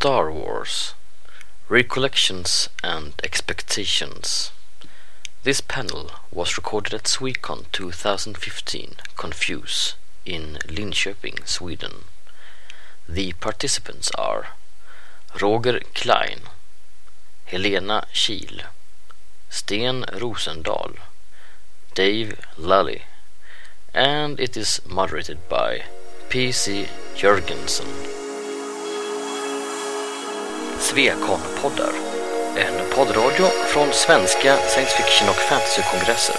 Star Wars Recollections and Expectations. This panel was recorded at Swecon 2015 Confuse in Linköping, Sweden. The participants are Roger Klein, Helena Kiel, Sten Rosendahl, Dave Lally, and it is moderated by P.C. Jörgensen. Swecon-poddar, en poddradio från svenska science fiction och fantasykongresser.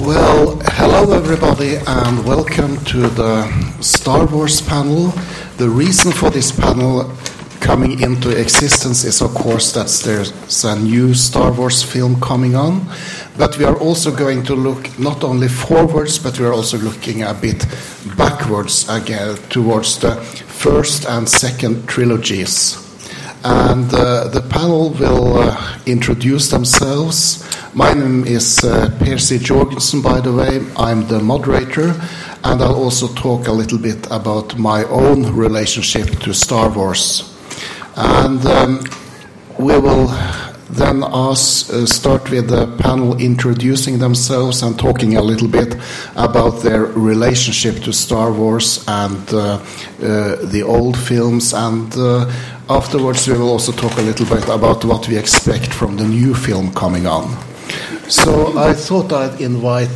Well, hello everybody, and welcome to the Star Wars panel. The reason for this panel coming into existence is, of course, that there's a new Star Wars film coming on. But we are also going to look not only forwards, but we are also looking a bit backwards again towards the first and second trilogies. And uh, the panel will uh, introduce themselves. My name is uh, Percy Jorgensen, by the way. I'm the moderator, and I'll also talk a little bit about my own relationship to Star Wars. And um, we will then uh, start with the panel introducing themselves and talking a little bit about their relationship to Star Wars and uh, uh, the old films. And afterwards, we will also talk a little bit about what we expect from the new film coming on. So I thought I'd invite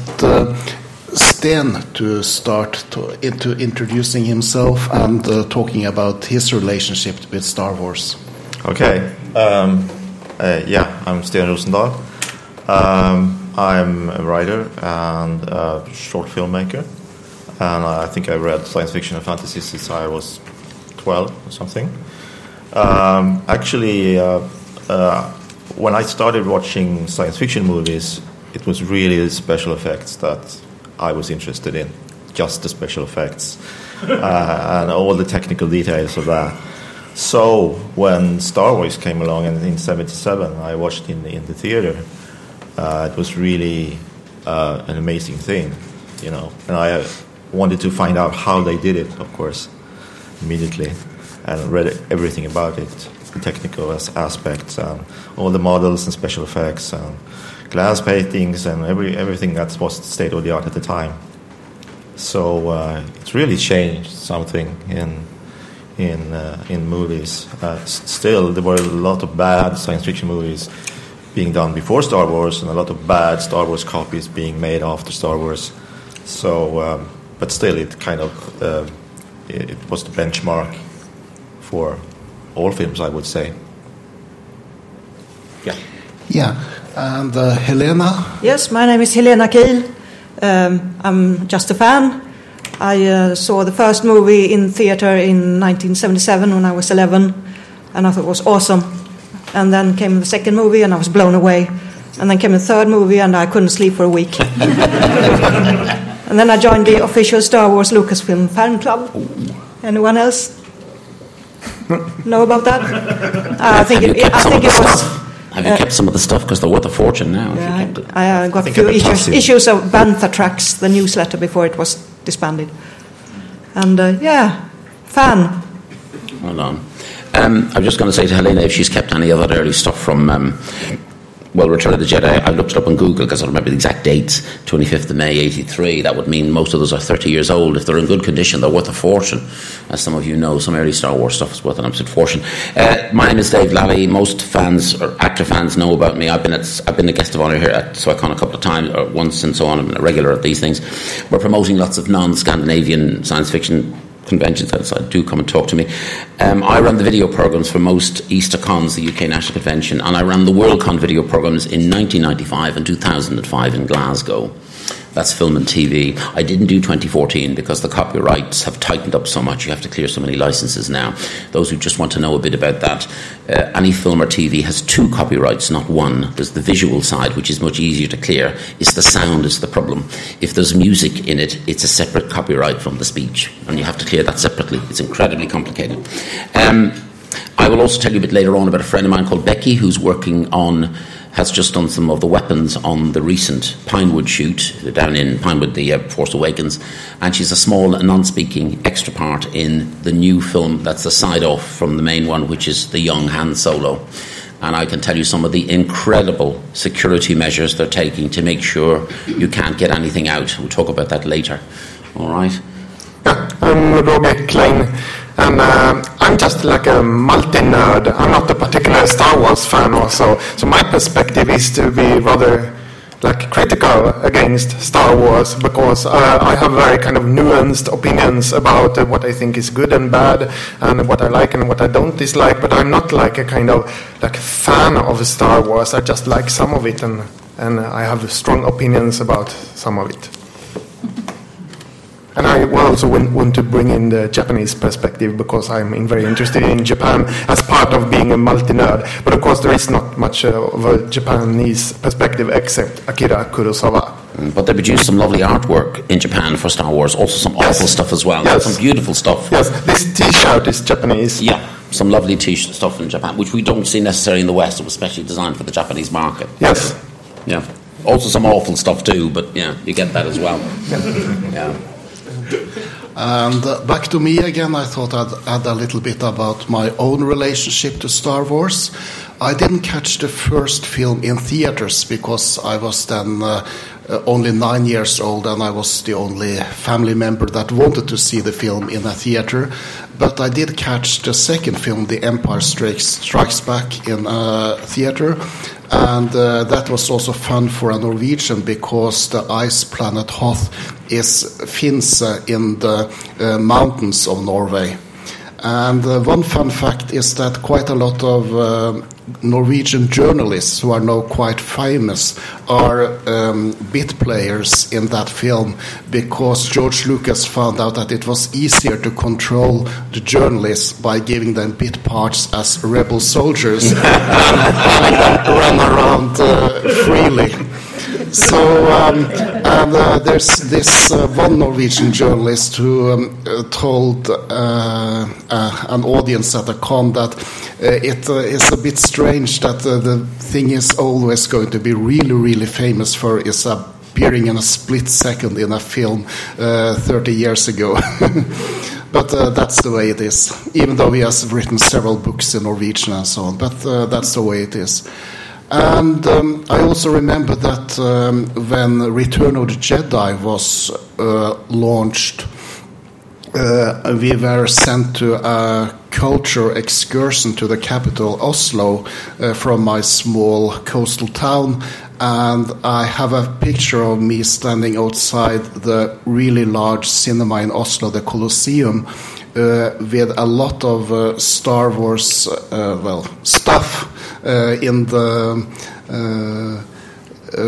Sten to start to, into introducing himself and uh, talking about his relationship with Star Wars. Okay. Um, uh, yeah, I'm Sten Rosendahl. Um, I'm a writer and a short filmmaker. And I think I read science fiction and fantasy since I was 12 or something. Um, actually, uh, uh, when I started watching science fiction movies, it was really the special effects that I was interested in, just the special effects uh, and all the technical details of that. So when Star Wars came along in, in '77, I watched in in the theater. Uh, it was really uh, an amazing thing, you know, and I wanted to find out how they did it, of course, immediately, and read everything about it, the technical as- aspects, and all the models and special effects, and glass paintings, and every everything that was state of the art at the time. So uh, it really changed something in in uh, in movies. Uh, still, there were a lot of bad science fiction movies being done before Star Wars, and a lot of bad Star Wars copies being made after Star Wars. So, um, but still, it kind of uh, it, it was the benchmark for all films, I would say. Yeah. Yeah, and uh, Helena. Yes, my name is Helena Kiel. Um, I'm just a fan. I uh, saw the first movie in theater in 1977 when I was 11, and I thought it was awesome. And then came the second movie, and I was blown away. And then came the third movie, and I couldn't sleep for a week. and then I joined the official Star Wars Lucasfilm fan club. Anyone else know about that? Uh, I think it, I think it was. Have you kept some of the stuff because they're worth a fortune now? if you Yeah? I uh, got a few I issues, issues of Bantha Tracks, the newsletter before it was disbanded. And uh, yeah, fan. Hold on. Um, I'm just going to say to Helena if she's kept any of that early stuff from, um, well, Return of the Jedi. I looked it up on Google because I remember the exact dates. 25th of May, 83. That would mean most of those are 30 years old. If they're in good condition, they're worth a fortune. As some of you know, some early Star Wars stuff is worth an absolute fortune. Uh, my name is Dave Lally. Most fans or actor fans know about me. I've been at, I've been a guest of honour here at Swecon a couple of times, or once and so on. I'm a regular at these things. We're promoting lots of non-Scandinavian science fiction conventions outside, do come and talk to me. Um, I run the video programs for most Eastercons, the UK National Convention, and I ran the Worldcon video programs in 1995 and 2005 in Glasgow. That's film and TV. I didn't do 2014 because the copyrights have tightened up so much. You have to clear so many licenses now. Those who just want to know a bit about that, uh, any film or TV has two copyrights, not one. There's the visual side, which is much easier to clear. It's the sound is the problem. If there's music in it, it's a separate copyright from the speech, and you have to clear that separately. It's incredibly complicated. Um, I will also tell you a bit later on about a friend of mine called Becky who's working on has just done some of the weapons on the recent Pinewood shoot down in Pinewood, the uh, Force Awakens, and she's a small non-speaking extra part in the new film that's a side off from the main one, which is the young Han Solo. And I can tell you some of the incredible security measures they're taking to make sure you can't get anything out. We'll talk about that later. All right. Yeah, I'm Roger Klein. And uh, I'm just like a multi nerd. I'm not a particular Star Wars fan, also. So my perspective is to be rather like critical against Star Wars because uh, I have very kind of nuanced opinions about uh, what I think is good and bad and what I like and what I don't dislike. But I'm not like a kind of like fan of Star Wars. I just like some of it and and I have strong opinions about some of it. And I also want to bring in the Japanese perspective because I'm very interested in Japan as part of being a multi nerd. But of course, there is not much uh, of a Japanese perspective except Akira Kurosawa. Mm, but they produced some lovely artwork in Japan for Star Wars, also some yes. awful stuff as well. Yes. Some beautiful stuff. Yes, this t shirt is Japanese. Yeah, some lovely t stuff in Japan, which we don't see necessarily in the West. It was specially designed for the Japanese market. Yes. Yeah. Also, some awful stuff too, but yeah, you get that as well. yeah. yeah. And uh, back to me again, I thought I'd add a little bit about my own relationship to Star Wars. I didn't catch the first film in theaters because I was then uh, uh, only nine years old and I was the only family member that wanted to see the film in a theater. But I did catch the second film, The Empire Strikes, Strikes Back, in a theater. And uh, that was also fun for a Norwegian because the ice planet Hoth is Finse in the uh, mountains of Norway. And uh, one fun fact is that quite a lot of uh, Norwegian journalists who are now quite famous are um, bit players in that film because George Lucas found out that it was easier to control the journalists by giving them bit parts as rebel soldiers and run around uh, freely. So, um, and uh, there's this uh, one Norwegian journalist who um, uh, told uh, uh, an audience at a con that it is a bit strange that the thing is always going to be really, really famous for is appearing in a split second in a film 30 years ago. but uh, that's the way it is. Even though he has written several books in Norwegian and so on, but uh, that's the way it is. And um, I also remember that um, when Return of the Jedi was uh, launched, uh, we were sent to a culture excursion to the capital, Oslo, uh, from my small coastal town. And I have a picture of me standing outside the really large cinema in Oslo, the Colosseum, uh, with a lot of uh, Star Wars, uh, well, stuff in the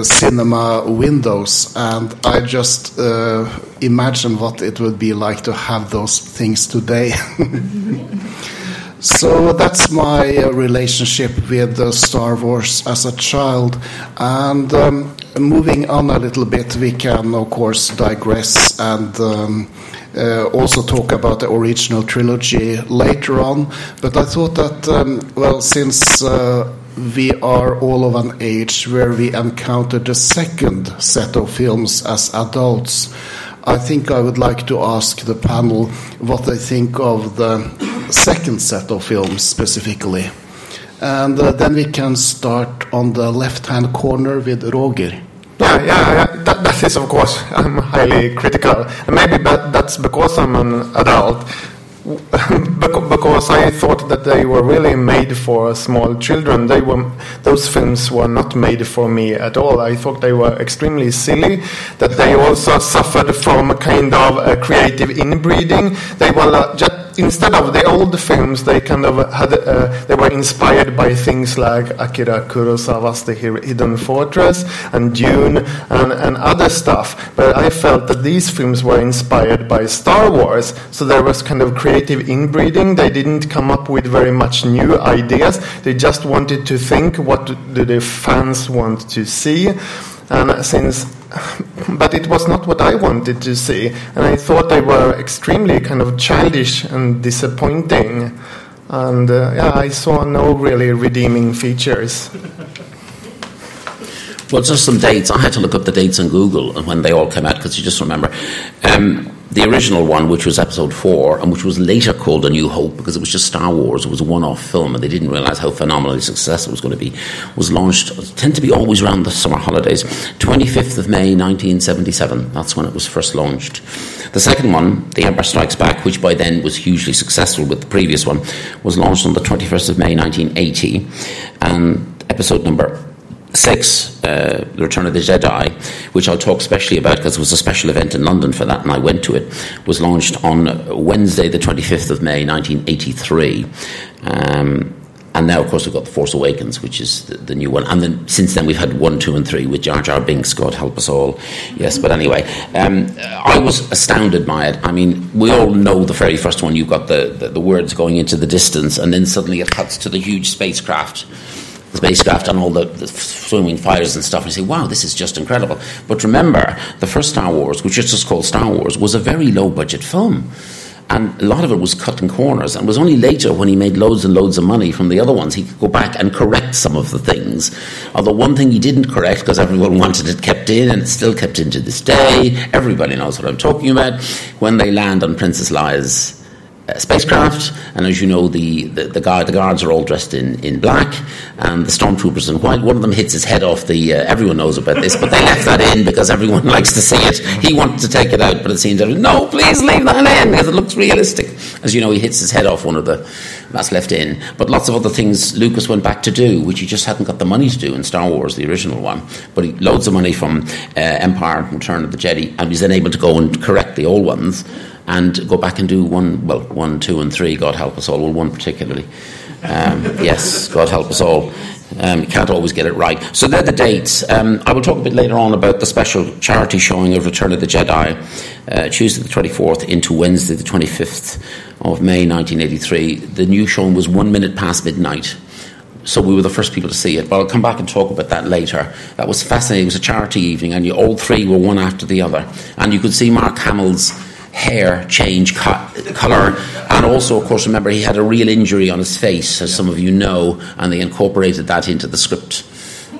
cinema windows, and I just imagine what it would be like to have those things today. So that's my uh, relationship with uh, Star Wars as a child. And um, moving on a little bit, we can, of course, digress and um, uh, also talk about the original trilogy later on. But I thought that, um, well, since uh, we are all of an age where we encountered the second set of films as adults, I think I would like to ask the panel what they think of the second set of films specifically. And uh, then we can start on the left hand corner with Roger. Yeah, yeah, yeah. That, that is, of course, I'm highly critical. And maybe that, that's because I'm an adult. because I thought that they were really made for small children. They were those films were not made for me at all. I thought they were extremely silly. That they also suffered from a kind of a creative inbreeding. They were uh, just instead of the old films, they kind of had uh, they were inspired by things like Akira Kurosawa's The Hidden Fortress and Dune and, and other stuff. But I felt that these films were inspired by Star Wars, so there was kind of creative inbreeding. They didn't come up with very much new ideas. They just wanted to think what do the fans want to see. And since, but it was not what I wanted to see, and I thought they were extremely kind of childish and disappointing. and uh, yeah, I saw no really redeeming features. Well, just some dates. I had to look up the dates on Google and when they all came out because you just remember. Um, the original one, which was episode four, and which was later called A New Hope because it was just Star Wars, it was a one off film, and they didn't realize how phenomenally successful it was going to be, was launched, tend to be always around the summer holidays, 25th of May 1977. That's when it was first launched. The second one, The Empire Strikes Back, which by then was hugely successful with the previous one, was launched on the 21st of May 1980, and episode number six, uh, The Return of the Jedi, which I'll talk specially about because it was a special event in London for that, and I went to it, was launched on Wednesday, the 25th of May, 1983. Um, and now, of course, we've got The Force Awakens, which is the, the, new one. And then since then, we've had one, two, and three with Jar Jar Binks, God help us all. Yes, but anyway, um, I was astounded by it. I mean, we all know the very first one, you've got the, the, the words going into the distance, and then suddenly it cuts to the huge spacecraft spacecraft and all the, the, swimming fires and stuff, and you say, wow, this is just incredible. But remember, the first Star Wars, which is just called Star Wars, was a very low budget film. And a lot of it was cutting corners. And it was only later when he made loads and loads of money from the other ones, he could go back and correct some of the things. Although one thing he didn't correct, because everyone wanted it kept in, and it's still kept in to this day. Everybody knows what I'm talking about. When they land on Princess Leia's uh, spacecraft, and as you know, the, the, the, guard, the guards are all dressed in, in black, and the stormtroopers in white. One of them hits his head off the. Uh, everyone knows about this, but they left that in because everyone likes to see it. He wanted to take it out, but it seems no, please leave that in because it looks realistic. As you know, he hits his head off one of the. That's left in, but lots of other things Lucas went back to do, which he just hadn't got the money to do in Star Wars, the original one. But he loads of money from uh, Empire, and Return of the Jedi, and he's then able to go and correct the old ones and go back and do one, well, one, two, and three, God help us all, well, one particularly. Um, yes, God help us all. Um, can't always get it right. So they're the dates. Um, I will talk a bit later on about the special charity showing of Return of the Jedi, uh, Tuesday the 24th into Wednesday the 25th of May 1983. The new showing was one minute past midnight. So we were the first people to see it. But I'll come back and talk about that later. That was fascinating. It was a charity evening, and you, all three were one after the other. And you could see Mark Hamill's hair change co- colour. And also, of course, remember he had a real injury on his face, as some of you know, and they incorporated that into the script.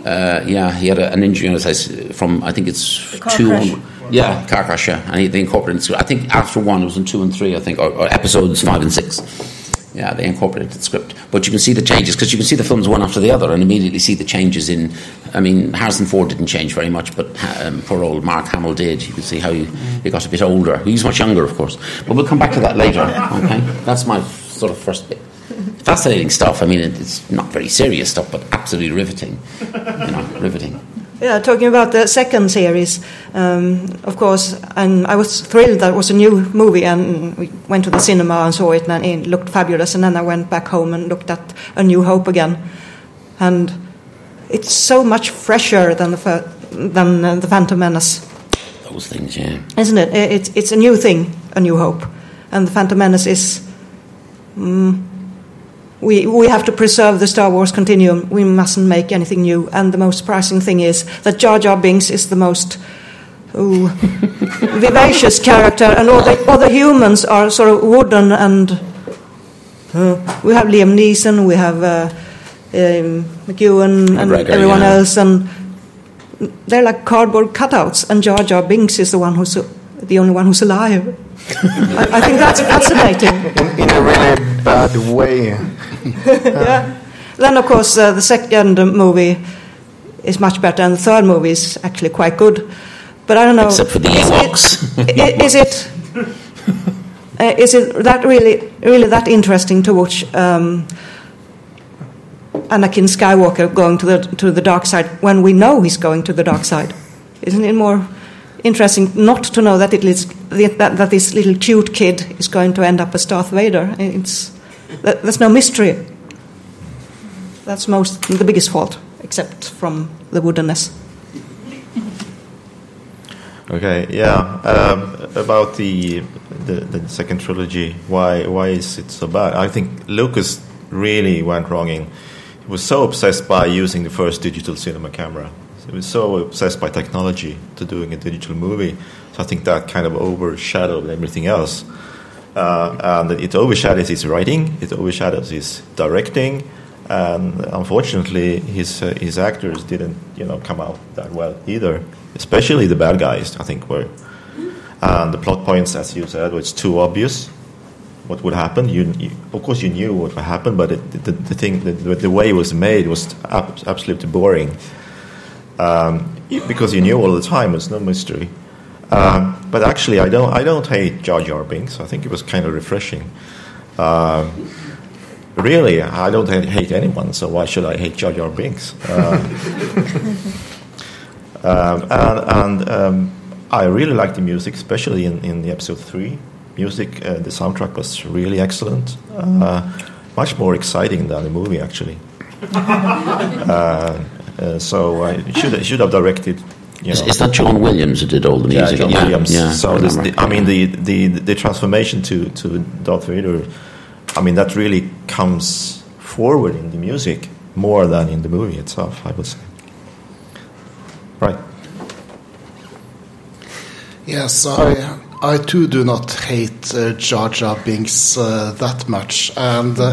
Uh, yeah, he had a, an injury on his face from, I think it's two. Yeah, car crash, yeah. And he, they incorporated I think after one, it was in two and three, I think, or, or episodes five and six. Yeah, they incorporated the script. But you can see the changes because you can see the films one after the other and immediately see the changes in. I mean, Harrison Ford didn't change very much, but um, poor old Mark Hamill did. You can see how he, he got a bit older. He's much younger, of course. But we'll come back to that later. Okay? That's my sort of first bit. Fascinating stuff. I mean, it's not very serious stuff, but absolutely riveting. You know, riveting. Yeah, talking about the second series, um, of course, and I was thrilled that it was a new movie, and we went to the cinema and saw it, and it looked fabulous. And then I went back home and looked at A New Hope again, and it's so much fresher than the than uh, the Phantom Menace. Those things, yeah, isn't it? It's it's a new thing, A New Hope, and the Phantom Menace is. Um, we, we have to preserve the Star Wars continuum. We mustn't make anything new. And the most surprising thing is that Jar Jar Binks is the most ooh, vivacious character, and all the other humans are sort of wooden. And uh, we have Liam Neeson, we have uh, um, McEwan, and McGregor, everyone yeah. else, and they're like cardboard cutouts. And Jar Jar Binks is the one who's the only one who's alive. I, I, think that's fascinating. In, in a really bad way. yeah. Then, of course, uh, the second movie is much better, and the third movie is actually quite good. But I don't know. Except for the Ewoks. Is, it? Uh, is it that really, really that interesting to watch um, Anakin Skywalker going to the to the dark side when we know he's going to the dark side? Isn't it more interesting not to know that it is that, that this little cute kid is going to end up as Darth Vader? It's there's no mystery. That's most the biggest fault, except from the woodenness. Okay, yeah. Um, about the, the, the second trilogy, why why is it so bad? I think Lucas really went wrong in. He was so obsessed by using the first digital cinema camera. He was so obsessed by technology to doing a digital movie. So I think that kind of overshadowed everything else. uh, and it overshadows his writing, it overshadows his directing, and unfortunately, his uh, his actors didn't you know come out that well either. Especially the bad guys, I think were. And the plot points, as you said, was too obvious. What would happen? You, you of course, you knew what would happen, but it, the, the thing, the, the way it was made was ab- absolutely boring. Um, because you knew all the time, it's no mystery. Um, but actually, I don't, I don't hate Jar Jar Binks. I think it was kind of refreshing. Um, really, I don't hate anyone, so why should I hate Jar Jar Binks? Um, and, and um, I really like the music, especially in, in the episode three. Music, uh, the soundtrack was really excellent, uh, much more exciting than the movie actually. Uh, uh, so I should should have directed. You Is, know, is that John Williams who did all the yeah, music? John Williams. Yeah, so I this, the, I mean, the, the the transformation to to Darth Vader, I mean, that really comes forward in the music more than in the movie itself. I would say. Right. Yes, I, I too do not hate uh, Jar Jar Binks uh, that much, and uh,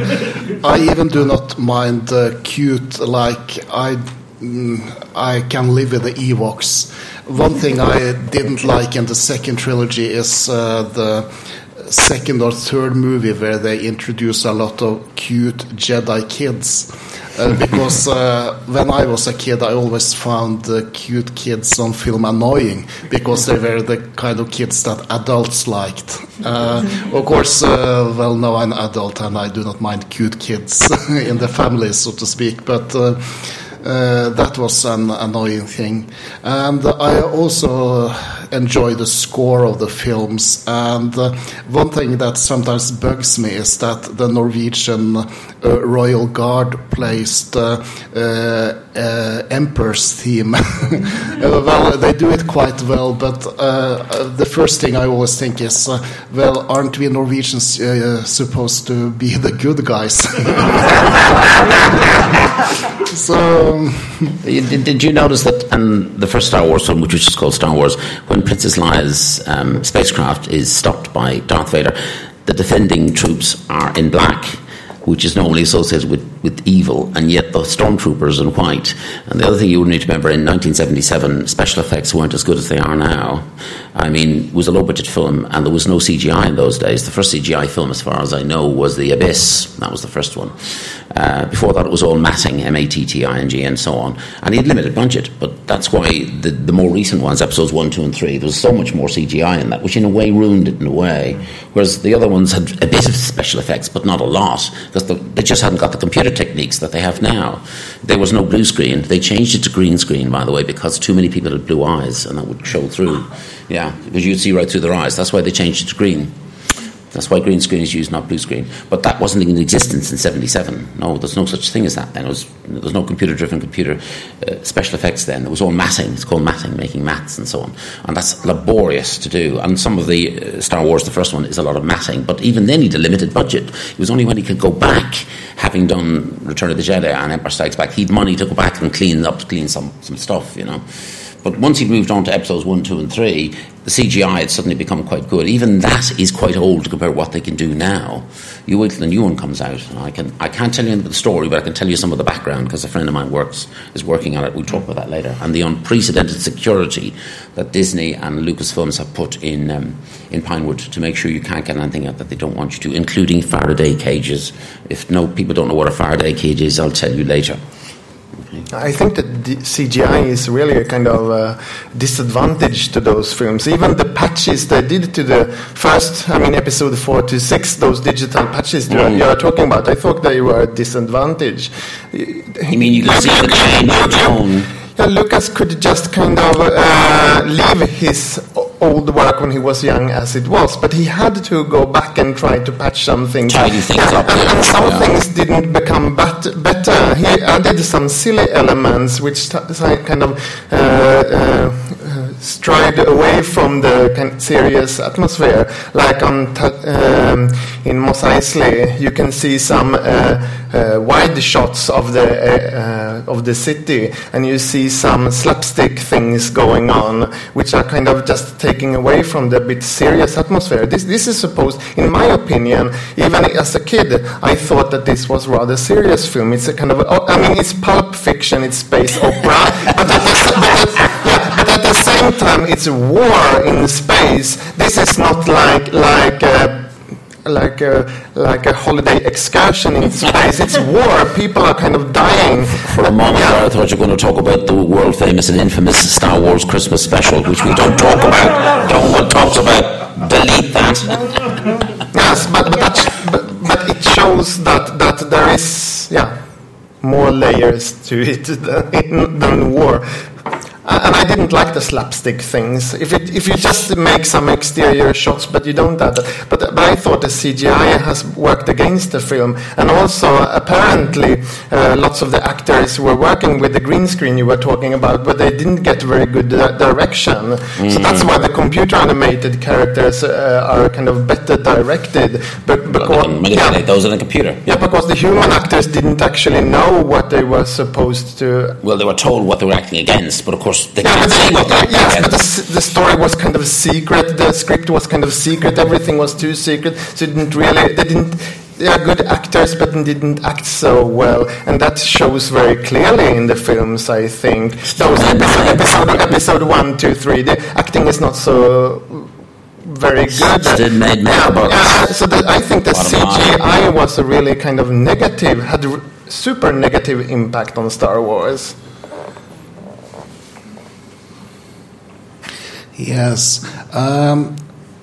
I even do not mind uh, cute. Like I, I can live with the Ewoks. One thing I didn't like in the second trilogy is uh, the second or third movie where they introduce a lot of cute Jedi kids. Uh, because uh, when I was a kid, I always found the cute kids on film annoying because they were the kind of kids that adults liked. Uh, of course, uh, well, now I'm an adult and I do not mind cute kids in the family, so to speak, but. Uh, uh, that was an annoying thing. And I also enjoy the score of the films. And uh, one thing that sometimes bugs me is that the Norwegian uh, Royal Guard plays the uh, uh, Emperor's theme. Uh, well, they do it quite well, but uh, uh, the first thing I always think is, uh, well, aren't we Norwegians uh, supposed to be the good guys? so. um, Did, did you notice that in the first Star Wars film, which was just called Star Wars, when Princess Leia's um, spacecraft is stopped by Darth Vader, the defending troops are in black, which is normally associated with, with evil, and yet the stormtroopers in white. And the other thing you would need to remember in 1977, special effects weren't as good as they are now. I mean, it was a low budget film, and there was no CGI in those days. The first CGI film, as far as I know, was The Abyss. That was the first one. Uh, before that, it was all matting, M A T T I N G, and so on. And he had limited budget, but that's why the, the more recent ones, episodes one, two, and three, there was so much more CGI in that, which in a way ruined it in a way. Whereas the other ones had a bit of special effects, but not a lot, because the, they just hadn't got the computer techniques that they have now. There was no blue screen. They changed it to green screen, by the way, because too many people had blue eyes, and that would show through. Yeah, because you'd see right through their eyes. That's why they changed it to green. That's why green screen is used, not blue screen. But that wasn't in existence in '77. No, there's no such thing as that. Then it was there was no computer-driven computer uh, special effects. Then it was all matting. It's called matting, making mats and so on. And that's laborious to do. And some of the uh, Star Wars, the first one, is a lot of matting. But even then, he had a limited budget. It was only when he could go back, having done Return of the Jedi and Empire Strikes Back, he'd money to go back and clean up, clean some some stuff. You know. But once he'd moved on to episodes one, two, and three, the CGI had suddenly become quite good. Even that is quite old to compare to what they can do now. You wait till the new one comes out. And I can I can't tell you the story, but I can tell you some of the background because a friend of mine works is working on it. We'll talk about that later. And the unprecedented security that Disney and Lucasfilms have put in um, in Pinewood to make sure you can't get anything out that they don't want you to, including Faraday cages. If no people don't know what a Faraday cage is, I'll tell you later. I think that the CGI is really a kind of uh, disadvantage to those films. Even the patches they did to the first, I mean, episode four to six, those digital patches you are- you are talking about, I thought they were a disadvantage. You mean you can see the change of tone? Yeah, Lucas could just kind of uh, leave his old work when he was young as it was, but he had to go back and try to patch some things. Tidy things up, And, yeah. and some Yeah. things didn't become bet- better. He added some silly elements which t- kind of uh, uh, stride away from the kind of serious atmosphere. Like on um, in Mos Eisley, you can see some uh, uh, wide shots of the uh, of the city, and you see some slapstick things going on, which are kind of just taking away from the bit serious atmosphere. This this is supposed, in my opinion, even as a kid, I thought that this was rather serious film. It's a kind of, I mean, it's pulp fiction, it's space opera, but, same time, it's a war in space. This is not like like. Uh, like a like a holiday excursion in space. It's war. People are kind of dying. For a moment there, I thought you were going to talk about the world famous and infamous Star Wars Christmas special, which we don't talk about. No one talks about. Delete that. yes, but but, but but it shows that that there is yeah more layers to it than, than war and I didn't like the slapstick things. If it, if you just make some exterior shots, but you don't add that. But, but I thought the CGI has worked against the film, and also apparently uh, lots of the actors were working with the green screen you were talking about, but they didn't get very good uh, direction. Mm. So that's why the computer animated characters uh, are kind of better directed. But because yeah, those in the computer. Yeah, because the human actors didn't actually know what they were supposed to. Well, they were told what they were acting against, but of course course, they yeah, can't Yes, but the, the, story was kind of secret. The script was kind of secret. Everything was too secret. So it didn't really. They didn't. They are good actors, but didn't act so well, and that shows very clearly in the films. I think those episode, episode, episode one, two, three. The acting is not so very good. Still made yeah, yeah, so the, I think the CGI was a really kind of negative, had super negative impact on Star Wars. Yes. Um,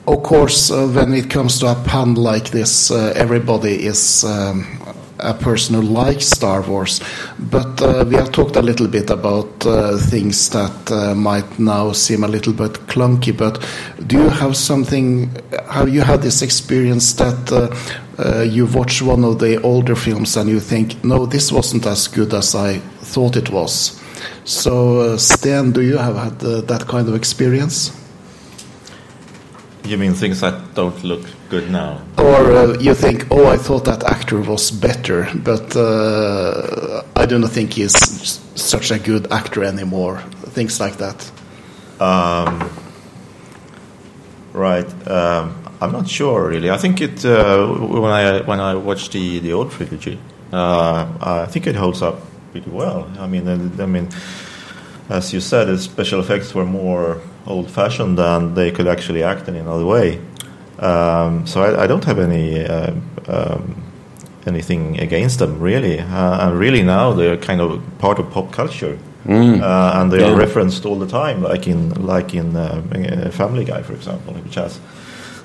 of course, uh, when it comes to a pun like this, uh, everybody is um, a person who likes Star Wars. But uh, we have talked a little bit about uh, things that uh, might now seem a little bit clunky. But do you have something? Have you had this experience that uh, you watch one of the older films and you think, no, this wasn't as good as I thought it was? So, uh, Sten, do you have had uh, that kind of experience? You mean things that don't look good now? Or uh, you think, oh, I thought that actor was better, but uh, I don't think he's such a good actor anymore. Things like that. Um, right. Um, I'm not sure really. I think it uh, when I when I watched the the old trilogy, uh, I think it holds up pretty well. I mean, I mean, as you said, the special effects were more old-fashioned than they could actually act in another way. Um, so I, I, don't have any uh, um, anything against them really, uh, and really now they're kind of part of pop culture. Mm. Uh, and they yeah. are referenced all the time, like in like in uh, Family Guy, for example, which has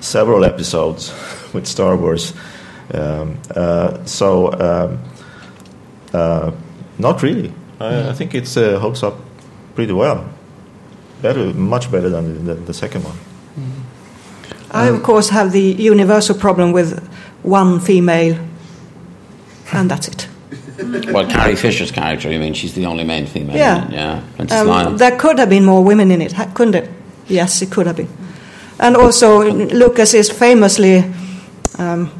several episodes with Star Wars. Um, uh, so um, uh, not really. I, I think it uh, holds up pretty well. Better, much better than the, the second one. I, of course, have the universal problem with one female, and that's it. well, Carrie Fisher's character, I mean, she's the only main female. Yeah. Yeah. Um, there could have been more women in it, couldn't it? Yes, it could have been. And also, Lucas is famously um,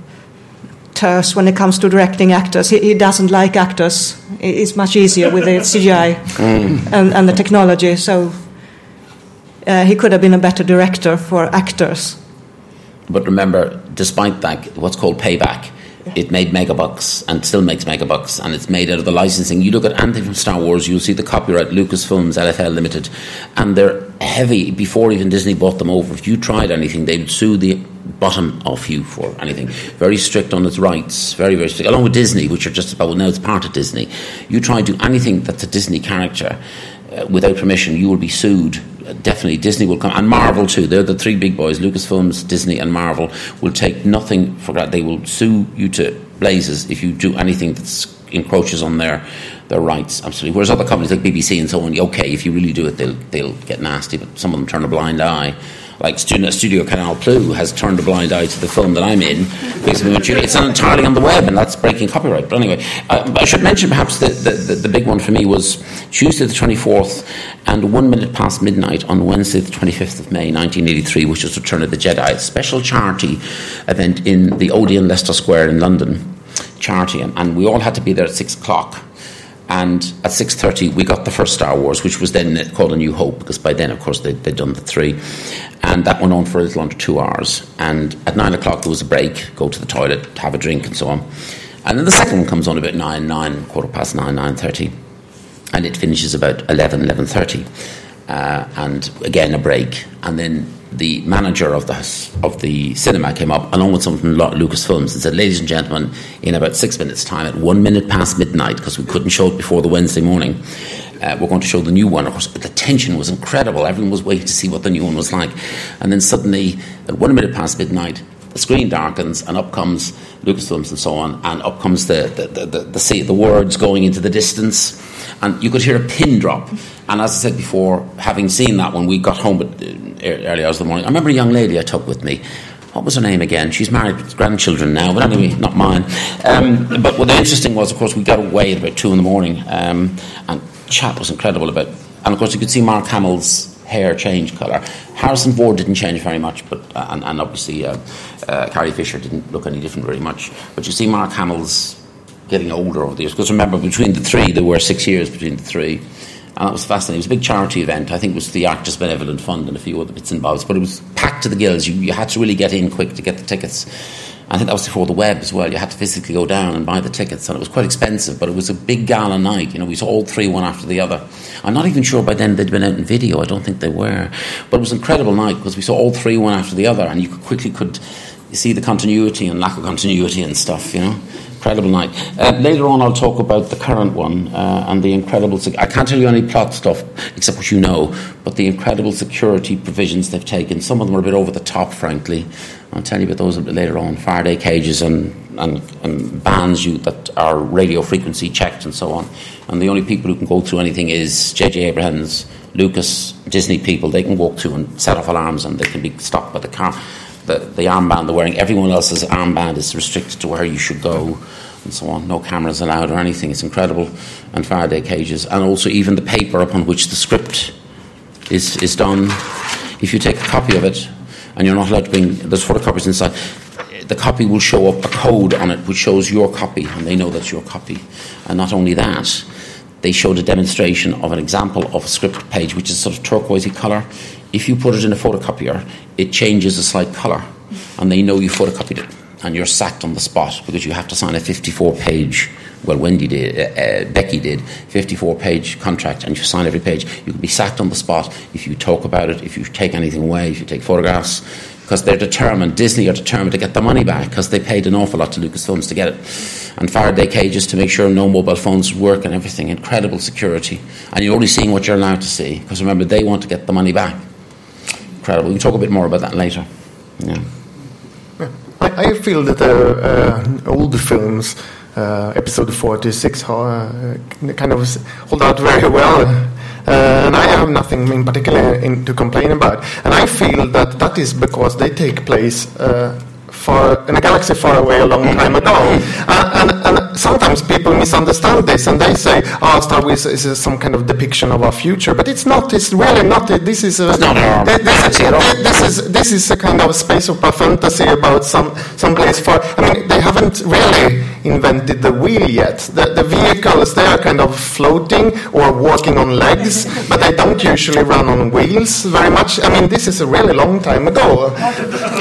terse when it comes to directing actors. He, he doesn't like actors. It's much easier with the CGI mm. and, and, the technology. So uh, he could have been a better director for actors. But remember, despite that, what's called payback, it made megabucks and still makes megabucks, and it's made out of the licensing. You look at anything from Star Wars, you'll see the copyright Lucasfilms, LFL Limited, and they're heavy before even Disney bought them over. If you tried anything, they'd sue the bottom off you for anything. Very strict on its rights, very, very strict, along with Disney, which are just about, well, now it's part of Disney. You try to do anything that's a Disney character uh, without permission, you will be sued definitely Disney will come, and Marvel too. They're the three big boys: Lucasfilms, Disney, and Marvel will take nothing for that. They will sue you to blazes if you do anything that encroaches on their their rights. Absolutely. Whereas other companies like BBC and so on, okay, if you really do it, they'll they'll get nasty. But some of them turn a blind eye. Like Studio, Studio Canal Plus has turned a blind eye to the film that I'm in. It's not entirely on the web, and that's breaking copyright. But anyway, uh, I should mention perhaps the, the, the, big one for me was Tuesday the 24th and one minute past midnight on Wednesday the 25th of May 1983, which was Return of the Jedi, special charity event in the Odeon Leicester Square in London. Charity, and, and we all had to be there at six o'clock and at 6.30 we got the first star wars which was then called a new hope because by then of course they, they'd done the three. And that went on for a little under two hours. And at 9 o'clock there was a break go to the toilet have a drink and so on. And then the second one comes on about 9 9 quarter past 9 9.30 and it finishes about 11 11.30 uh, and again a break. And then the manager of the of the cinema came up along with from Lucasfilms and said, "Ladies and gentlemen, in about six minutes' time, at one minute past midnight, because we couldn't show it before the Wednesday morning, uh, we're going to show the new one." Of course, but the tension was incredible. Everyone was waiting to see what the new one was like, and then suddenly, at one minute past midnight, the screen darkens, and up comes Lucasfilms and so on, and up comes the the the, the, the, the words going into the distance, and you could hear a pin drop. And as I said before, having seen that when we got home at uh, early hours of the morning, I remember a young lady I took with me. What was her name again? She's married with grandchildren now, but anyway, not mine. Um, but what the interesting was, of course, we got away at about two in the morning, um, and chat was incredible about. And of course, you could see Mark Hamill's hair change colour. Harrison Ford didn't change very much, but uh, and, and, obviously uh, uh, Carrie Fisher didn't look any different very much. But you see Mark Hamill's getting older over the years. Because remember, between the three, there were six years between the three. And that was fascinating. It was a big charity event. I think it was the Actors Benevolent Fund and a few other bits and bobs. But it was packed to the gills. You, you had to really get in quick to get the tickets. I think that was before the web as well. You had to physically go down and buy the tickets, and it was quite expensive. But it was a big gala night. You know, we saw all three one after the other. I'm not even sure by then they'd been out in video. I don't think they were. But it was an incredible night because we saw all three one after the other, and you quickly could see the continuity and lack of continuity and stuff. You know incredible night. Uh, later on, I'll talk about the current one uh, and the incredible. Sec- I can't tell you any plot stuff except what you know, but the incredible security provisions they've taken. Some of them are a bit over the top, frankly. I'll tell you about those a bit later on. Faraday cages and, and, and bands you that are radio frequency checked and so on. And the only people who can go through anything is J.J. Abrams, Lucas, Disney people. They can walk through and set off alarms and they can be stopped by the car the, the armband they're wearing. Everyone else's armband is restricted to where you should go and so on. No cameras allowed or anything. It's incredible. And Faraday cages. And also, even the paper upon which the script is, is done. If you take a copy of it and you're not allowed to bring, there's photocopies inside, the copy will show up a code on it which shows your copy, and they know that's your copy. And not only that, they showed a demonstration of an example of a script page which is sort of turquoisey colour. If you put it in a photocopier, it changes a slight colour, and they know you photocopied it, and you're sacked on the spot because you have to sign a 54 page. Well, Wendy did, uh, uh, Becky did, 54 page contract, and you sign every page. You can be sacked on the spot if you talk about it, if you take anything away, if you take photographs because they're determined, Disney are determined to get the money back because they paid an awful lot to Lucasfilms to get it. And Faraday cages to make sure no mobile phones work and everything. Incredible security. And you're only seeing what you're allowed to see because remember, they want to get the money back. Incredible. We can talk a bit more about that later. Yeah. I, I feel that uh, uh, old films, uh, episode 46, uh, kind of hold out very well uh, and I have nothing in particular in, to complain about. And I feel that that is because they take place uh, far in a galaxy far away a long time ago. Uh, and, and, sometimes people misunderstand this and they say, "Oh, Star Wars is some kind of depiction of our future," but it's not. It's really not. This is a, this, this, is this is a kind of space opera fantasy about some some place far. I mean, they haven't really invented the wheel yet. The, the vehicles they are kind of floating or walking on legs, but they don't usually run on wheels very much. I mean, this is a really long time ago.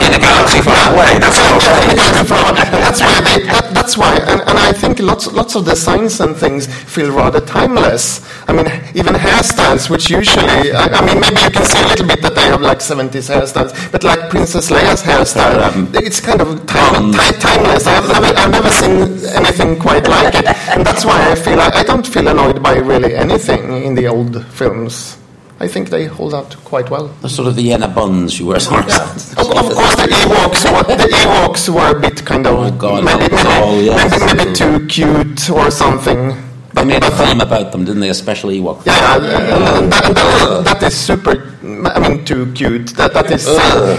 In a galaxy far away that's why, they, that, that's why and, and, I think lots, lots of designs and things feel rather timeless. I mean, even hairstyles, which usually, I, I, mean, maybe you can see a little bit that they have like 70s hairstyles, but like Princess Leia's hairstyle, um, it's kind of time, time, timeless. I've never, I've never seen anything quite like it, and that's why I feel I, I don't feel annoyed by really anything in the old films. I think they hold out quite well. The sort of the Yenna buns you wear. Yeah. of, of, course, the Ewoks, were, the Ewoks were a bit kind of oh God, maybe, maybe, oh, yes. maybe too cute or something. They made a film about them, didn't they? A special Ewok. Yeah, yeah, uh, that, that, that is super. I mean, too cute. That that is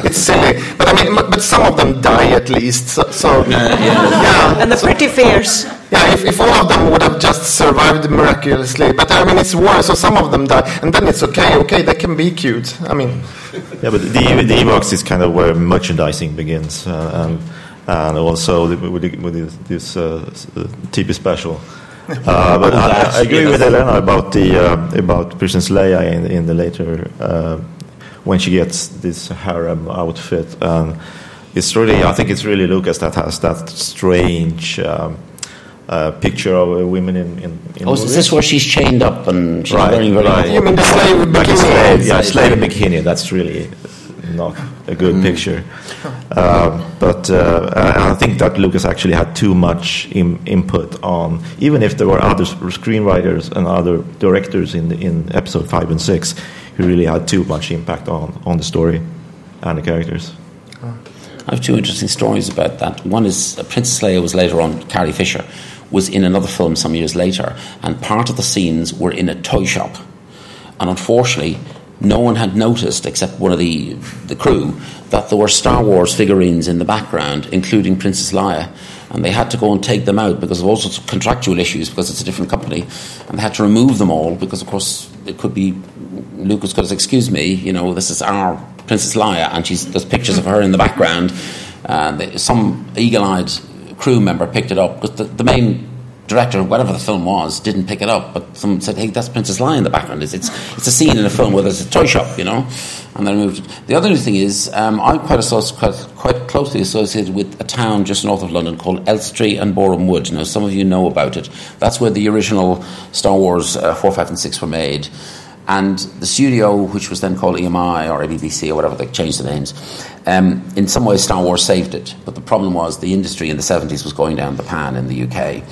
it's silly. But I mean, but some of them die at least. So, so yeah. And the pretty fierce. Yeah, if, if all of them would have just survived miraculously, but I mean it's war, so some of them die, and then it's okay. Okay, they can be cute. I mean, Yeah, but the, the Ewoks is kind of where merchandising begins, uh, and and also with, with this uh, uh, TV special. Uh, but I, I agree with Elena about the uh, about Princess Leia in, in the later uh, when she gets this harem outfit. And it's really, I think it's really Lucas that has that strange um, uh, picture of women in in. in Oh, is this where she's chained up and she's Right, wearing very right. you mean the slave Like a bikini? slave, yeah, slave in bikini. That's really not a good picture. Um, but uh, I think that Lucas actually had too much im- input on, even if there were other screenwriters and other directors in the, in episode five and six, he really had too much impact on on the story and the characters. I have two interesting stories about that. One is uh, Princess Leia was later on, Carrie Fisher was in another film some years later, and part of the scenes were in a toy shop. And unfortunately, no one had noticed, except one of the, the crew, that there were Star Wars figurines in the background, including Princess Leia. And they had to go and take them out because of all sorts of contractual issues, because it's a different company. And they had to remove them all because, of course, it could be Lucas could have Excuse me, you know, this is our Princess Leia, and she's, there's pictures of her in the background. And they, some eagle eyed crew member picked it up because the, the main director, of whatever the film was, didn't pick it up. But someone said, "Hey, that's Princess Leia in the background. It's it's, it's a scene in a film where there's a toy shop, you know." And then moved. The other thing is, um, I'm quite, associ- quite quite closely associated with a town just north of London called Elstree and Boreham Wood. Now, some of you know about it. That's where the original Star Wars uh, four, five, and six were made. And the studio, which was then called EMI or ABPC or whatever, they changed the names. Um, in some ways, Star Wars saved it. But the problem was the industry in the 70s was going down the pan in the UK.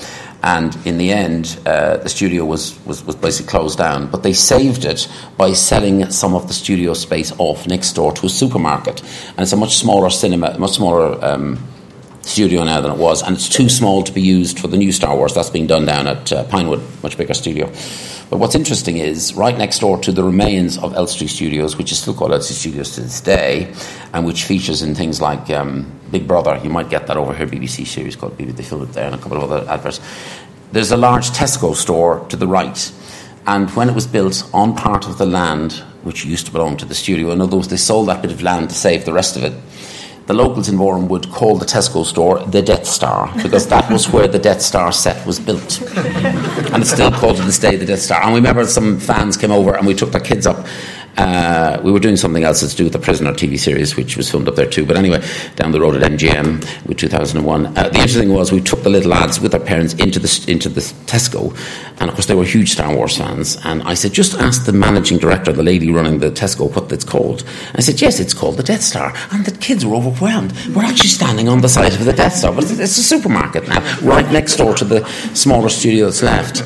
And in the end, uh, the studio was, was, was basically closed down. But they saved it by selling some of the studio space off next door to a supermarket. And it's a much smaller cinema, much smaller um, studio now than it was, and it's too small to be used for the new Star Wars. That's being done down at uh, Pinewood, much bigger studio. But what's interesting is right next door to the remains of Elstree Studios, which is still called Elstree Studios to this day, and which features in things like um, Big Brother. You might get that over here, BBC series called BBC. They filmed it there, and a couple of other adverts. There's a large Tesco store to the right. And when it was built on part of the land which used to belong to the studio, in other words, they sold that bit of land to save the rest of it the locals in Warren would call the Tesco store the Death Star because that was where the Death Star set was built. and it's still called to this day the Death Star. And we remember some fans came over and we took their kids up. Uh, we were doing something else that's to do with the Prisoner TV series, which was filmed up there too. But anyway, down the road at MGM with 2001. Uh, the interesting thing was we took the little lads with their parents into the into the Tesco, and of course they were huge Star Wars fans. And I said, just ask the managing director, the lady running the Tesco, what it's called. I said, yes, it's called the Death Star. And the kids were overwhelmed. We're actually standing on the side of the Death Star, but it's a supermarket now, right next door to the smaller studio that's left.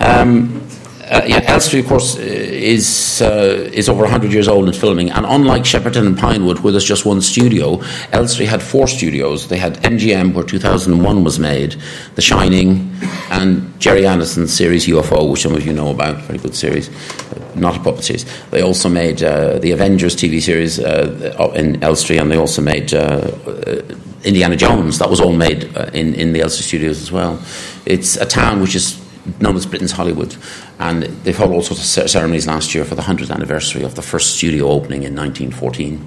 Um, uh, yeah, Elstree, of course, uh, is uh, is over 100 years old in filming, and unlike Shepperton and Pinewood, where there's just one studio, Elstree had four studios. They had MGM, where 2001 was made, The Shining, and Gerry Anderson's series UFO, which some of you know about, very good series, not a puppet series. They also made uh, the Avengers TV series uh, in Elstree, and they also made uh, Indiana Jones. That was all made in in the Elstree studios as well. It's a town which is known as Britain's Hollywood. And they've held all sorts of ceremonies last year for the 100th anniversary of the first studio opening in 1914.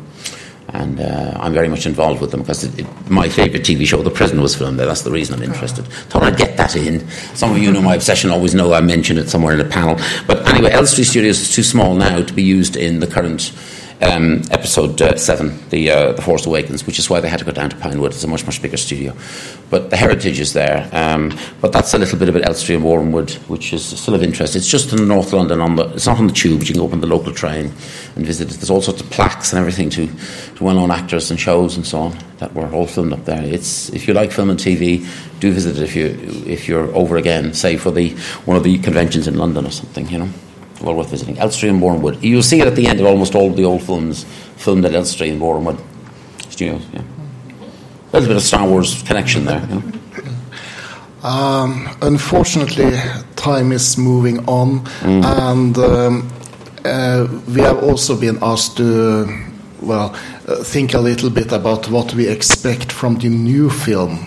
And uh, I'm very much involved with them because it, it, my favourite TV show, The Prisoner, was filmed there. That's the reason I'm interested. Thought I'd get that in. Some of you know my obsession, always know I mention it somewhere in a panel. But anyway, Elstree Studios is too small now to be used in the current um, episode uh, seven, the uh, the Force Awakens, which is why they had to go down to Pinewood. It's a much much bigger studio, but the heritage is there. Um, but that's a little bit about Elstree and Boreham Wood, which is still of interest. It's just in North London. On the, it's not on the tube. You can on the local train and visit it. There's all sorts of plaques and everything to, to well-known actors and shows and so on that were all filmed up there. It's if you like film and TV, do visit it if you if you're over again, say for the one of the conventions in London or something. You know well worth visiting. Elstree and Boreham Wood. You'll see it at the end of almost all the old films filmed at Elstree and Boreham Wood studios. Yeah, a little bit of Star Wars connection there. You know? Um, unfortunately, time is moving on, and um, uh, we have also been asked to, well, uh, think a little bit about what we expect from the new film.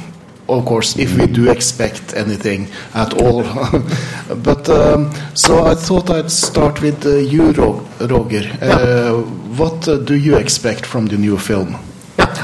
Of course, if we do expect anything at all. but um, so I thought I'd start with uh, you, Roger. Uh, what uh, do you expect from the new film?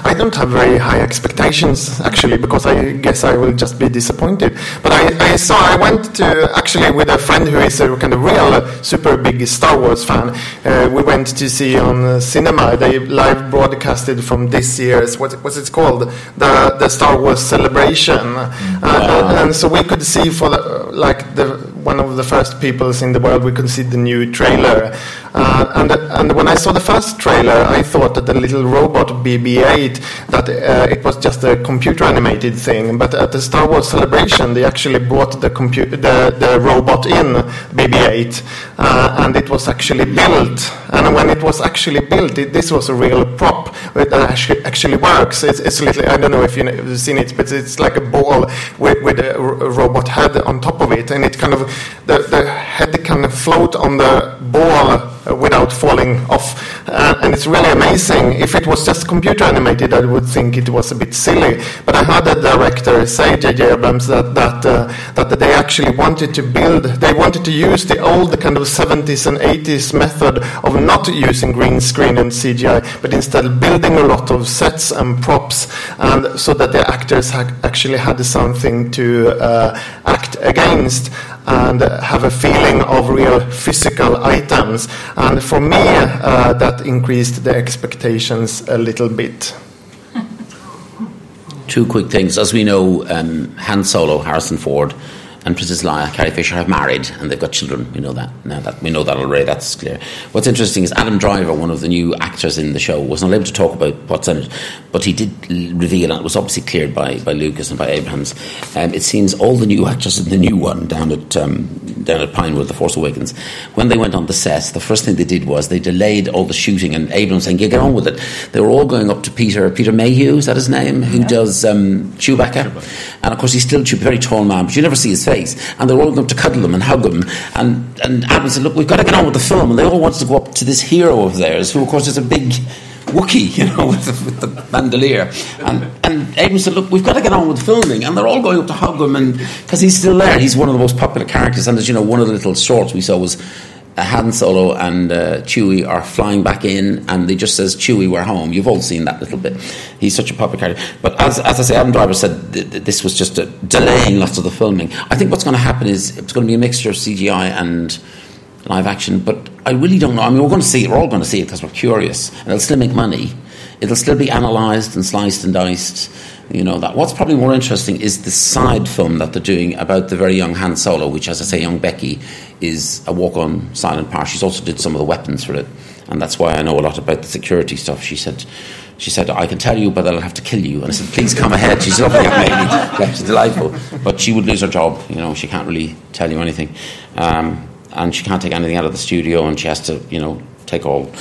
I don't have very high expectations actually because I guess I will just be disappointed. But I, I saw I went to actually with a friend who is a kind of real super big Star Wars fan. Uh, we went to see on uh, cinema. They live broadcasted from this year's what what's it called the the Star Wars celebration, uh, and so we could see for the, like the one of the first peoples in the world we could see the new trailer. Uh, and and when I saw the first trailer, I thought that the little robot BB-8 that uh, it was just a computer animated thing. But at the Star Wars celebration, they actually brought the computer the, the robot in BB-8, uh, and it was actually built. And when it was actually built, it, this was a real prop that actually, actually works. It's, it's little I don't know if you've seen it, but it's like a ball with, with a, robot head on top of it, and it kind of the, the head can float on the ball without falling off. Uh, and it's really amazing. If it was just computer animated, I would think it was a bit silly. But I heard the director say, J.J. Abrams, that that uh, that they actually wanted to build. They wanted to use the old kind of 70s and 80s method of not using green screen and CGI, but instead building a lot of sets and props, and so that the actors ha- actually had something to uh, act against and have a feeling of real physical items. And for me, uh, that increased the expectations a little bit. Two quick things. As we know, um, Han Solo, Harrison Ford, and Princess Leia, Carrie Fisher, have married and they've got children. We know that now. That we know that already. That's clear. What's interesting is Adam Driver, one of the new actors in the show, was not able to talk about what's in it, but he did reveal, and it was obviously cleared by, by Lucas and by Abrams. Um, it seems all the new actors in the new one down at um, down at Pinewood, The Force Awakens, when they went on the set, the first thing they did was they delayed all the shooting, and Abrams saying, "Yeah, get on with it." They were all going up to Peter Peter Mayhew, is that his name, who does um, Chewbacca, and of course he's still a very tall man, but you never see his face. And they're all going up to cuddle him and hug him, and and Abrams said, "Look, we've got to get on with the film," and they all wanted to go up to this hero of theirs, who of course is a big. Wookie, you know, with the, with the bandolier. And, and Abrams said, Look, we've got to get on with filming. And they're all going up to hug him and because he's still there. He's one of the most popular characters. And as you know, one of the little shorts we saw was uh, Han Solo and uh, Chewie are flying back in, and they just says, Chewie, we're home. You've all seen that little bit. He's such a popular character. But as, as I say, Adam Driver said th- th- this was just a delaying lots of the filming. I think what's going to happen is it's going to be a mixture of CGI and live action, but I really don't know. I mean, we're going to see it. We're all going to see it because we're curious, and it'll still make money. It'll still be analysed and sliced and diced. You know that. What's probably more interesting is the side film that they're doing about the very young Han Solo, which, as I say, young Becky is a walk-on silent part. She's also did some of the weapons for it, and that's why I know a lot about the security stuff. She said. She said, I can tell you, but I'll have to kill you. And I said, please come ahead. She's lovely young lady. She's delightful. But she would lose her job. You know, she can't really tell you anything. Um, and she can't take anything out of the studio, and she has to, you know, take all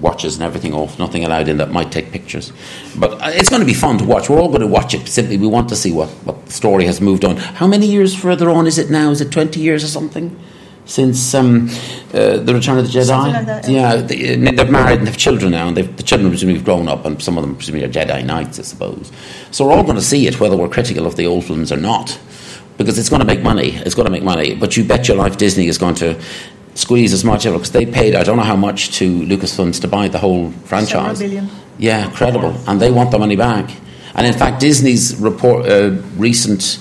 watches and everything off. Nothing allowed in that might take pictures. But uh, it's going to be fun to watch. We're all going to watch it. Simply, we want to see what, what the story has moved on. How many years further on is it now? Is it 20 years or something? Since um, uh, the Return of the Jedi, like that, yeah, they, they're married and have children now, and the children presumably have grown up, and some of them presumably are Jedi Knights, I suppose. So we're all going to see it, whether we're critical of the old films or not because it's going to make money. It's going to make money. But you bet your life Disney is going to squeeze as much out because they paid I don't know how much to Lucasfilms to buy the whole franchise. Yeah, incredible, and they want the money back. And in fact, Disney's report, uh, recent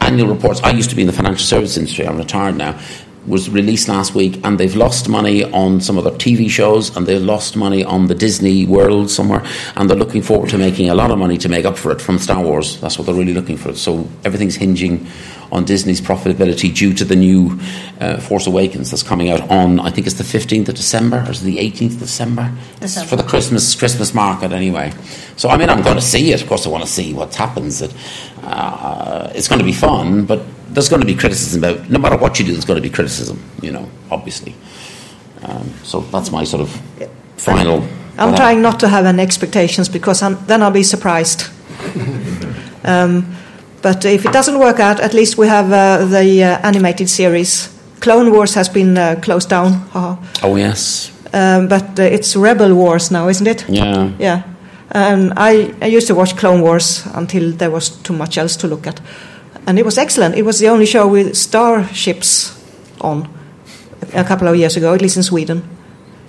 annual reports. I used to be in the financial service industry. I'm retired now. Was released last week, and they've lost money on some of their TV shows, and they've lost money on the Disney World somewhere, and they're looking forward to making a lot of money to make up for it from Star Wars. That's what they're really looking for. So everything's hinging on Disney's profitability due to the new uh, Force Awakens that's coming out on I think it's the 15th of December or is it the 18th of December? December. for the Christmas Christmas market anyway. So I mean I'm going to see it. Of course I want to see what happens. That uh, it's going to be fun, but there's going to be criticism about no matter what you do. There's going to be criticism. You know, obviously. Um, so that's my sort of final. I'm trying not to have any expectations because I'm, then I'll be surprised. um, But if it doesn't work out, at least we have uh, the uh, animated series. Clone Wars has been uh, closed down. Oh yes, Um, but uh, it's Rebel Wars now, isn't it? yeah. Yeah. And I, I used to watch Clone Wars until there was too much else to look at. And it was excellent. It was the only show with starships on a couple of years ago, at least in Sweden.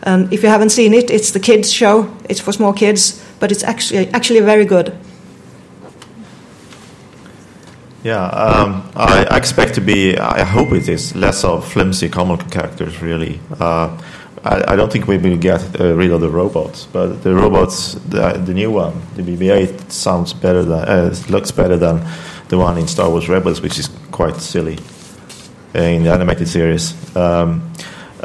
And if you haven't seen it, it's the kids' show. It's for small kids, but it's actually actually very good. Yeah, um, I, I expect to be. I hope it is less of flimsy comical characters. Really, uh, I, I don't think we will get uh, rid of the robots, but the robots, the, the new one, the BB-8, sounds better than uh, looks better than the one in Star Wars Rebels, which is quite silly uh, in the animated series. Um,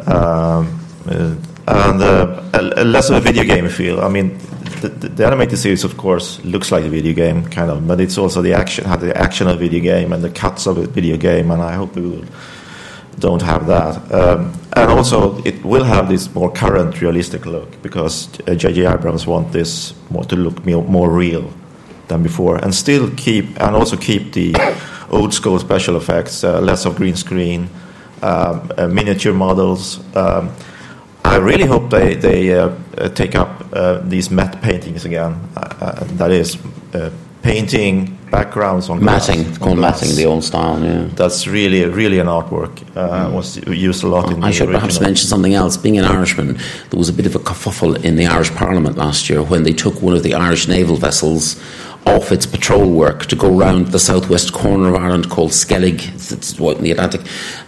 um, uh, and uh, a, a less of a video game feel. I mean, the, the, animated series, of course, looks like a video game, kind of, but it's also the action, had the action of a video game and the cuts of a video game, and I hope we will don't have that. Um, and also, it will have this more current, realistic look because J.J. Abrams want this more to look more real than before, and still keep and also keep the old school special effects, uh, less of green screen, um, uh, miniature models. Um, I really hope they they uh, uh, take up uh, these matte paintings again. Uh, uh, that is, uh, painting backgrounds on glass, Matting, it's called glass. matting, the old style. Yeah. That's really really an artwork. Uh, Was used a lot in. I should perhaps mention something else. Being an Irishman, there was a bit of a kerfuffle in the Irish Parliament last year when they took one of the Irish naval vessels off its patrol work to go round the southwest corner of Ireland called Skellig, it's, out in the Atlantic,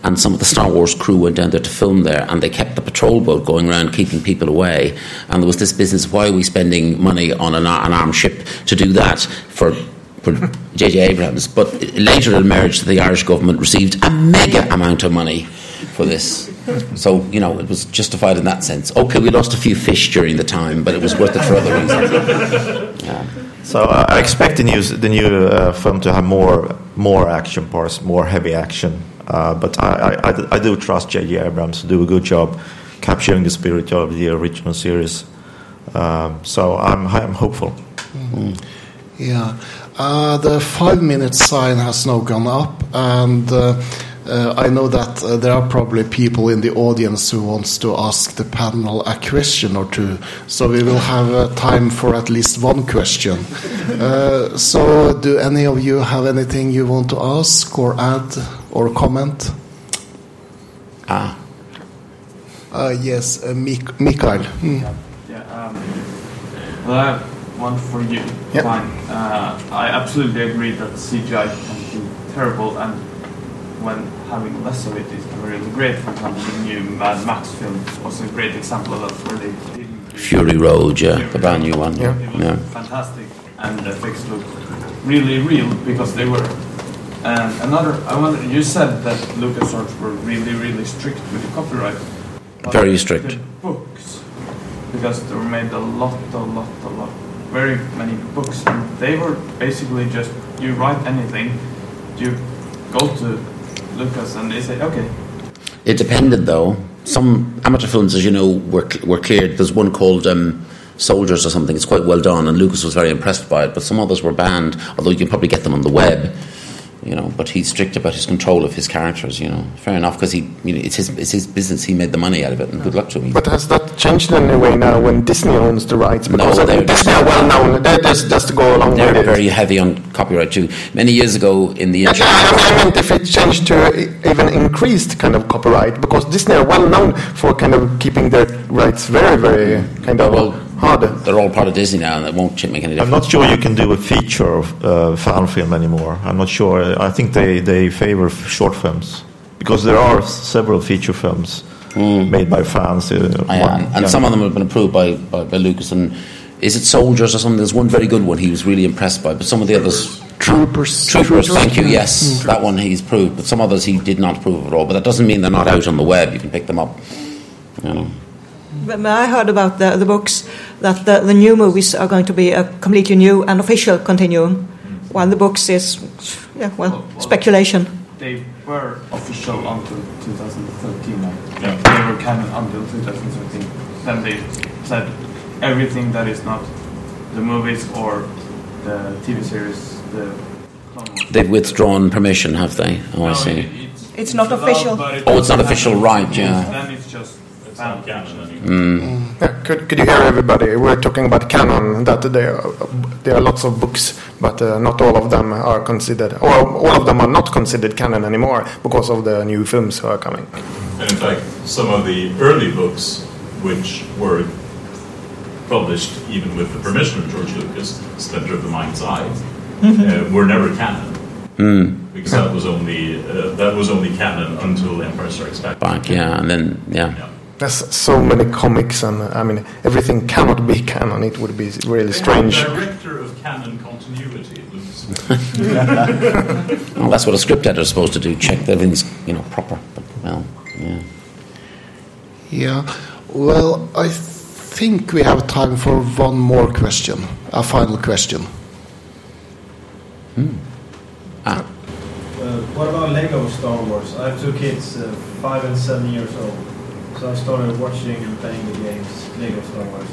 and some of the Star Wars crew went down there to film there, and they kept the patrol boat going around keeping people away. And there was this business: why are we spending money on an, an armed ship to do that for? For J.J. Abrams, but later it emerged that the Irish government received a mega amount of money for this. So, you know, it was justified in that sense. Okay, we lost a few fish during the time, but it was worth it for other reasons. Yeah. So uh, I expect the new the new uh, film to have more more action parts, more heavy action. Uh, but I, I, I do- trust J.J. Abrams to do a good job capturing the spirit of the original series. Um, so I'm I'm hopeful. Yeah. Uh, the five minute sign has now gone up, and uh, I know that uh, there are probably people in the audience who wants to ask the panel a question or two. So we will have uh, time for at least one question. Uh, so, do any of you have anything you want to ask or add or comment? Ah, Uh, yes, uh, Mik- Mikael. Hmm. Yeah. Um, well, I have one for you. Yep. Fine. Uh, I absolutely agree that CGI can be terrible, and when having less of it is really great. For example, the new Mad Max film was a great example of that, where they didn't. Fury Road, yeah, the brand new one. It was Yeah. fantastic, and the effects look really real because they were. And another, I wonder, you said that LucasArts were really, really strict with the copyright. Very strict. Books, because they were made a lot, a lot, a lot, very many books, and they were basically just you write anything, you go to Lucas, and they say, okay, It depended, though. Some amateur films, as you know, were, were cleared. There's one called um, Soldiers or something. It's quite well done, and Lucas was very impressed by it. But some others were banned, although you can probably get them on the web. You know, but he's strict about his control of his characters. You know, fair enough because he, you know, it's his, it's his business. He made the money out of it, and good luck to him. But has that changed in any way now when Disney owns the rights? Because No, I think they're- Disney are well known. They just, just to go along They're with it. very heavy on copyright too. Many years ago, in the Yeah, internet, I meant if it changed to even increased kind of copyright, because Disney are well known for kind of keeping their rights very, very kind of Well, hard. they're all part of Disney now, and it won't make any difference. I'm not sure you can do a feature of uh, fan film anymore. I'm not sure. I think they, they favor short films because there are several feature films made by fans. Uh, I am. And yeah. some of them have been approved by, by, by Lucas. And is it Soldiers or something? There's one very good one he was really impressed by, but some of the others. Troopers. Troopers, thank you, yeah. yes. That one he's approved, but some others he did not approve at all. But that doesn't mean they're not out on the web. You can pick them up. You know. But I heard about the, the books that the, the new movies are going to be a completely new and official continuum, while the books is, yeah, well, speculation. they were official until 2013. Like, They were canon until 2013. Then they said everything that is not the movies or the TV series, the They've withdrawn permission, have they? Oh, I see. it- It's not allowed, official. but it Oh, it's not official, right, yeah. Then it's just It's canon fiction. Yeah, could, could you hear everybody? We're talking about canon, that there are, there are lots of books, but uh, not all of them are considered, or all of them are not considered canon anymore because of the new films who are coming. And in fact, some of the early books, which were published even with the permission of George Lucas, Splinter of the Mind's Eye, uh, were never canon. Because that was only uh, that was only canon until Empire Strikes Back. Back, yeah, and then, yeah. Yeah. There's so many comics, and I mean, everything cannot be canon. It would be really strange. Director of canon continuity, Lucas. Well, that's what a script editor is supposed to do, check that everything's, you know, proper. But, well, yeah. Yeah. Well, I think we have time for one more question, a final question. Hmm. Ah, Uh, what about Lego Star Wars? I have two kids, uh, five and seven years old. So I started watching and playing the games, Lego Star Wars.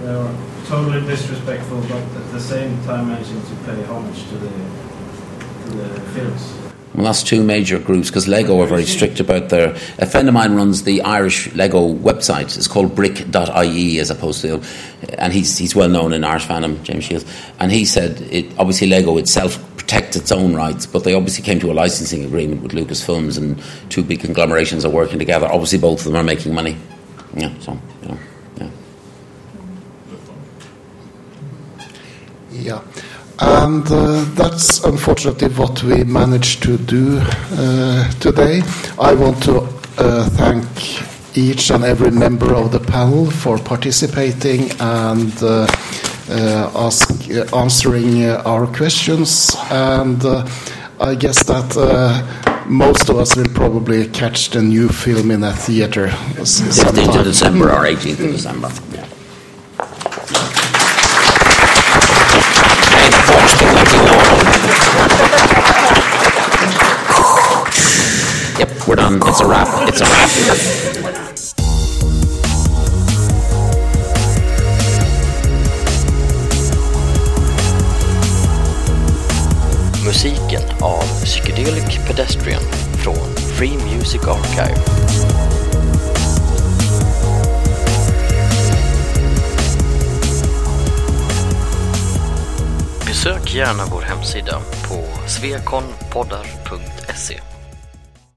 They were totally disrespectful, but at the same time managing to pay homage to the to the films. Well, that's two major groups because Lego are very strict about their. A friend of mine runs the Irish Lego website. It's called brick.ie as opposed to. And he's, he's well known in Irish fandom, James Shields. And he said it, obviously Lego itself protects its own rights, but they obviously came to a licensing agreement with Lucasfilms and two big conglomerations are working together. Obviously, both of them are making money. Yeah, so, you know, yeah. Yeah. And uh, that's unfortunately what we managed to do uh, today. I want to uh, thank each and every member of the panel for participating and uh, uh, ask, uh, answering our questions. And uh, I guess that uh, most of us will probably catch the new film in a theater s- 15th of. December or 18th of December. Yep, we're done. It's a wrap. It's a wrap. Musiken av Psychedelic Pedestrian från Free Music Archive. Besök gärna vår hemsida på svekonpoddar.se